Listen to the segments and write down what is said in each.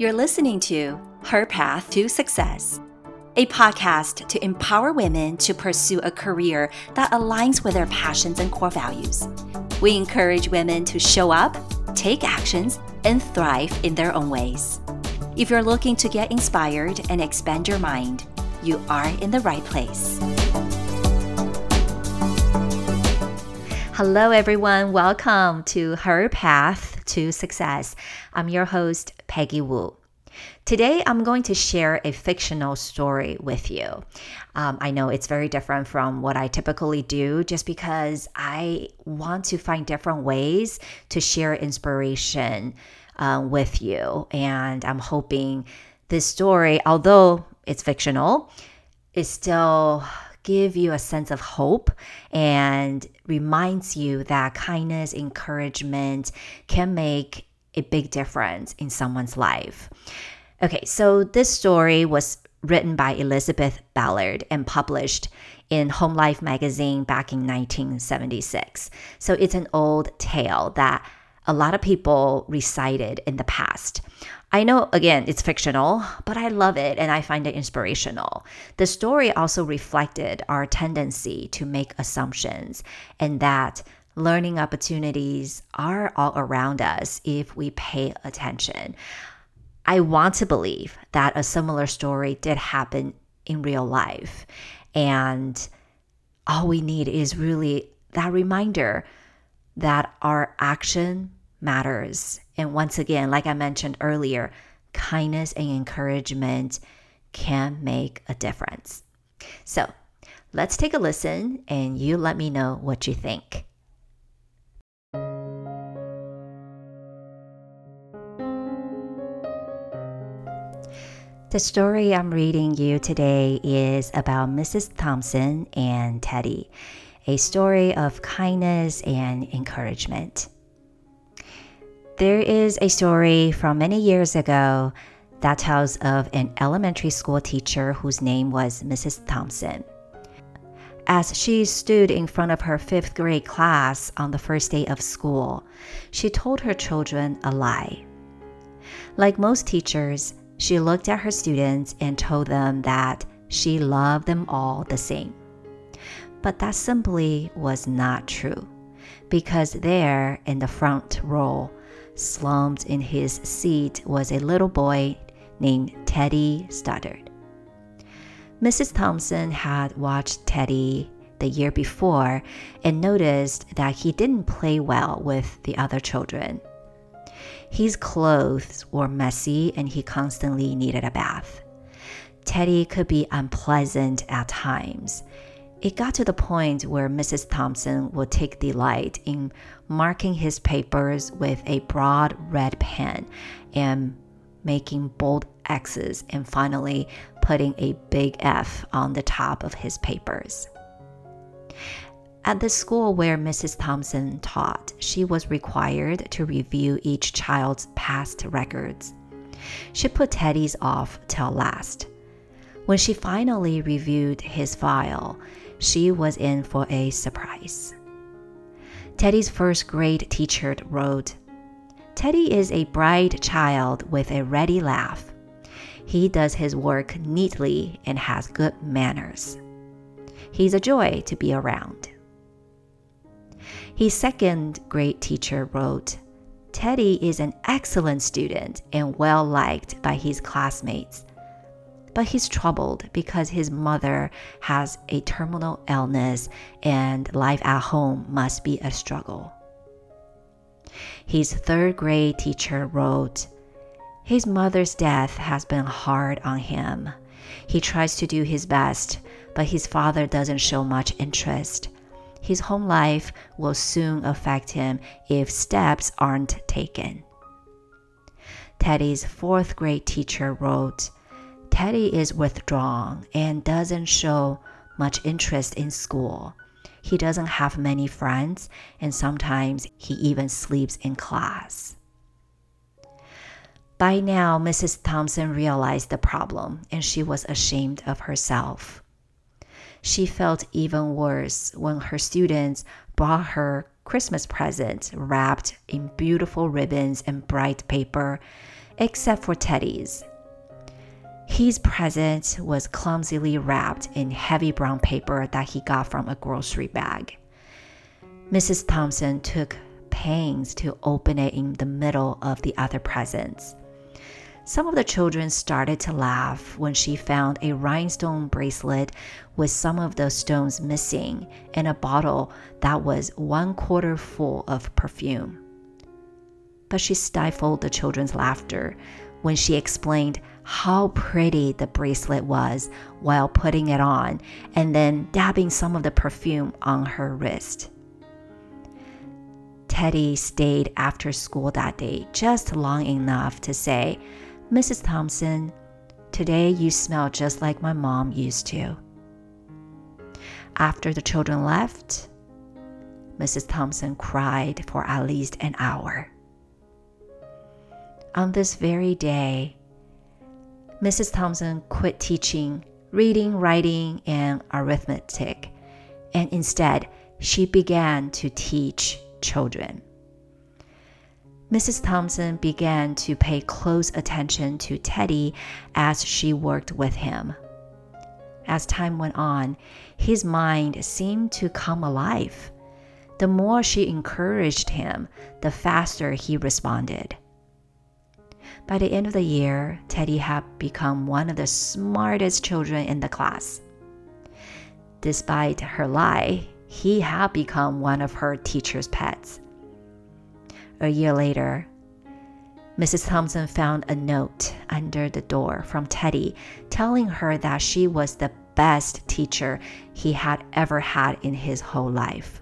You're listening to Her Path to Success, a podcast to empower women to pursue a career that aligns with their passions and core values. We encourage women to show up, take actions, and thrive in their own ways. If you're looking to get inspired and expand your mind, you are in the right place. Hello, everyone. Welcome to Her Path to Success. I'm your host, Peggy Wu. Today, I'm going to share a fictional story with you. Um, I know it's very different from what I typically do just because I want to find different ways to share inspiration uh, with you. And I'm hoping this story, although it's fictional, is still give you a sense of hope and reminds you that kindness, encouragement can make a big difference in someone's life. Okay, so this story was written by Elizabeth Ballard and published in Home Life magazine back in 1976. So it's an old tale that a lot of people recited in the past. I know, again, it's fictional, but I love it and I find it inspirational. The story also reflected our tendency to make assumptions and that learning opportunities are all around us if we pay attention. I want to believe that a similar story did happen in real life. And all we need is really that reminder that our action matters. And once again, like I mentioned earlier, kindness and encouragement can make a difference. So let's take a listen and you let me know what you think. The story I'm reading you today is about Mrs. Thompson and Teddy, a story of kindness and encouragement. There is a story from many years ago that tells of an elementary school teacher whose name was Mrs. Thompson. As she stood in front of her fifth grade class on the first day of school, she told her children a lie. Like most teachers, she looked at her students and told them that she loved them all the same. But that simply was not true, because there in the front row slumped in his seat was a little boy named Teddy Stoddard. Mrs. Thompson had watched Teddy the year before and noticed that he didn't play well with the other children. His clothes were messy and he constantly needed a bath. Teddy could be unpleasant at times, it got to the point where Mrs. Thompson would take delight in marking his papers with a broad red pen and making bold X's and finally putting a big F on the top of his papers. At the school where Mrs. Thompson taught, she was required to review each child's past records. She put Teddy's off till last. When she finally reviewed his file, she was in for a surprise. Teddy's first grade teacher wrote Teddy is a bright child with a ready laugh. He does his work neatly and has good manners. He's a joy to be around. His second grade teacher wrote Teddy is an excellent student and well liked by his classmates but he's troubled because his mother has a terminal illness and life at home must be a struggle. His third grade teacher wrote, His mother's death has been hard on him. He tries to do his best, but his father doesn't show much interest. His home life will soon affect him if steps aren't taken. Teddy's fourth grade teacher wrote, Teddy is withdrawn and doesn't show much interest in school. He doesn't have many friends, and sometimes he even sleeps in class. By now, Mrs. Thompson realized the problem and she was ashamed of herself. She felt even worse when her students brought her Christmas presents wrapped in beautiful ribbons and bright paper except for Teddy's. His present was clumsily wrapped in heavy brown paper that he got from a grocery bag. Mrs. Thompson took pains to open it in the middle of the other presents. Some of the children started to laugh when she found a rhinestone bracelet with some of the stones missing and a bottle that was one quarter full of perfume. But she stifled the children's laughter when she explained how pretty the bracelet was while putting it on and then dabbing some of the perfume on her wrist. Teddy stayed after school that day just long enough to say, Mrs. Thompson, today you smell just like my mom used to. After the children left, Mrs. Thompson cried for at least an hour. On this very day, Mrs. Thompson quit teaching reading, writing, and arithmetic, and instead she began to teach children. Mrs. Thompson began to pay close attention to Teddy as she worked with him. As time went on, his mind seemed to come alive. The more she encouraged him, the faster he responded. By the end of the year, Teddy had become one of the smartest children in the class. Despite her lie, he had become one of her teacher's pets. A year later, Mrs. Thompson found a note under the door from Teddy telling her that she was the best teacher he had ever had in his whole life.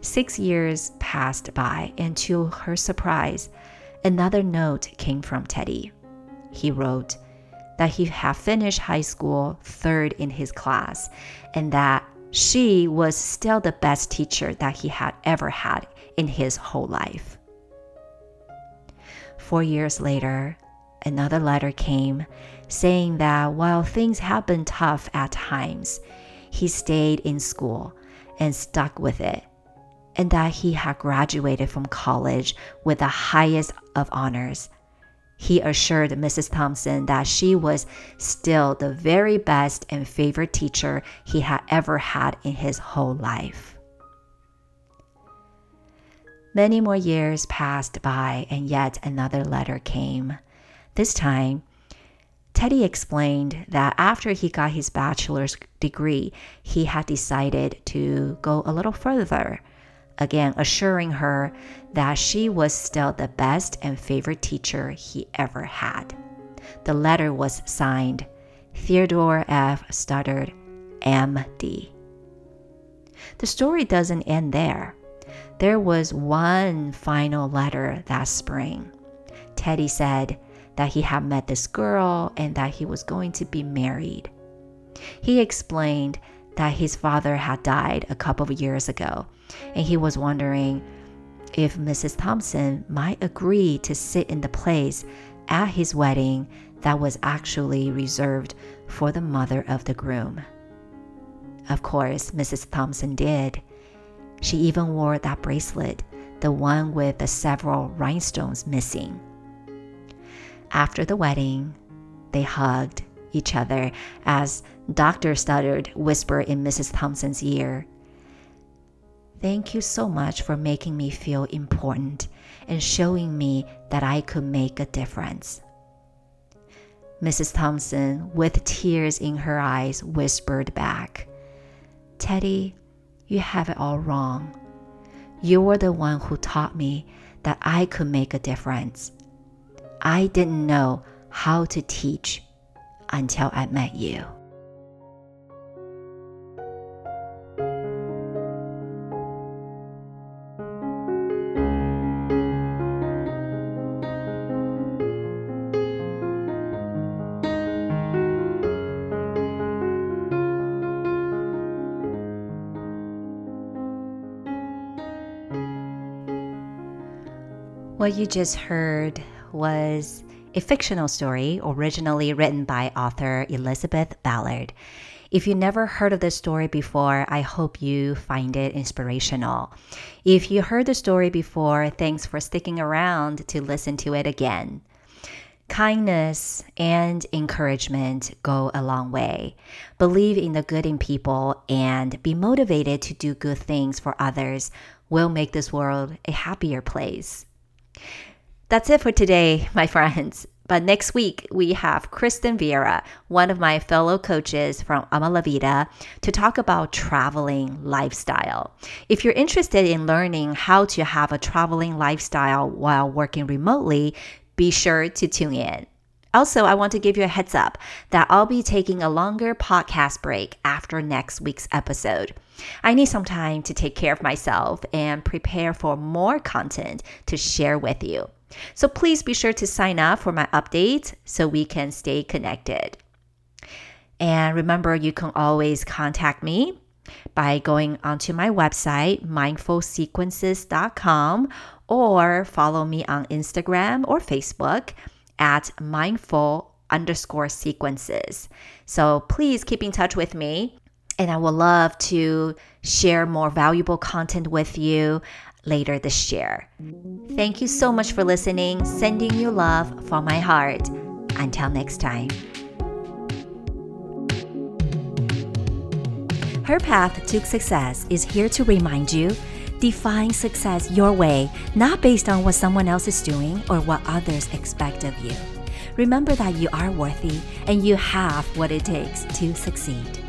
Six years passed by, and to her surprise, another note came from Teddy. He wrote that he had finished high school third in his class and that she was still the best teacher that he had ever had in his whole life. Four years later, another letter came saying that while things had been tough at times, he stayed in school and stuck with it and that he had graduated from college with the highest of honors. He assured Mrs. Thompson that she was still the very best and favorite teacher he had ever had in his whole life. Many more years passed by, and yet another letter came. This time, Teddy explained that after he got his bachelor's degree, he had decided to go a little further again assuring her that she was still the best and favorite teacher he ever had. The letter was signed Theodore F. Stoddard, M.D. The story doesn't end there. There was one final letter that spring. Teddy said that he had met this girl and that he was going to be married. He explained that his father had died a couple of years ago, and he was wondering if Mrs. Thompson might agree to sit in the place at his wedding that was actually reserved for the mother of the groom. Of course, Mrs. Thompson did. She even wore that bracelet, the one with the several rhinestones missing. After the wedding, they hugged each other as Dr. Stoddard whispered in Mrs. Thompson's ear. Thank you so much for making me feel important and showing me that I could make a difference. Mrs. Thompson, with tears in her eyes, whispered back, Teddy, you have it all wrong. You were the one who taught me that I could make a difference. I didn't know how to teach until I met you. What you just heard was a fictional story originally written by author Elizabeth Ballard. If you never heard of this story before, I hope you find it inspirational. If you heard the story before, thanks for sticking around to listen to it again. Kindness and encouragement go a long way. Believe in the good in people and be motivated to do good things for others will make this world a happier place. That's it for today, my friends. But next week, we have Kristen Vieira, one of my fellow coaches from Ama La Vida, to talk about traveling lifestyle. If you're interested in learning how to have a traveling lifestyle while working remotely, be sure to tune in. Also, I want to give you a heads up that I'll be taking a longer podcast break after next week's episode. I need some time to take care of myself and prepare for more content to share with you. So please be sure to sign up for my updates so we can stay connected. And remember, you can always contact me by going onto my website, mindfulsequences.com, or follow me on Instagram or Facebook at mindful underscore sequences. So please keep in touch with me, and I would love to share more valuable content with you later this year. Thank you so much for listening. Sending you love from my heart. Until next time. Her Path to Success is here to remind you define success your way, not based on what someone else is doing or what others expect of you. Remember that you are worthy and you have what it takes to succeed.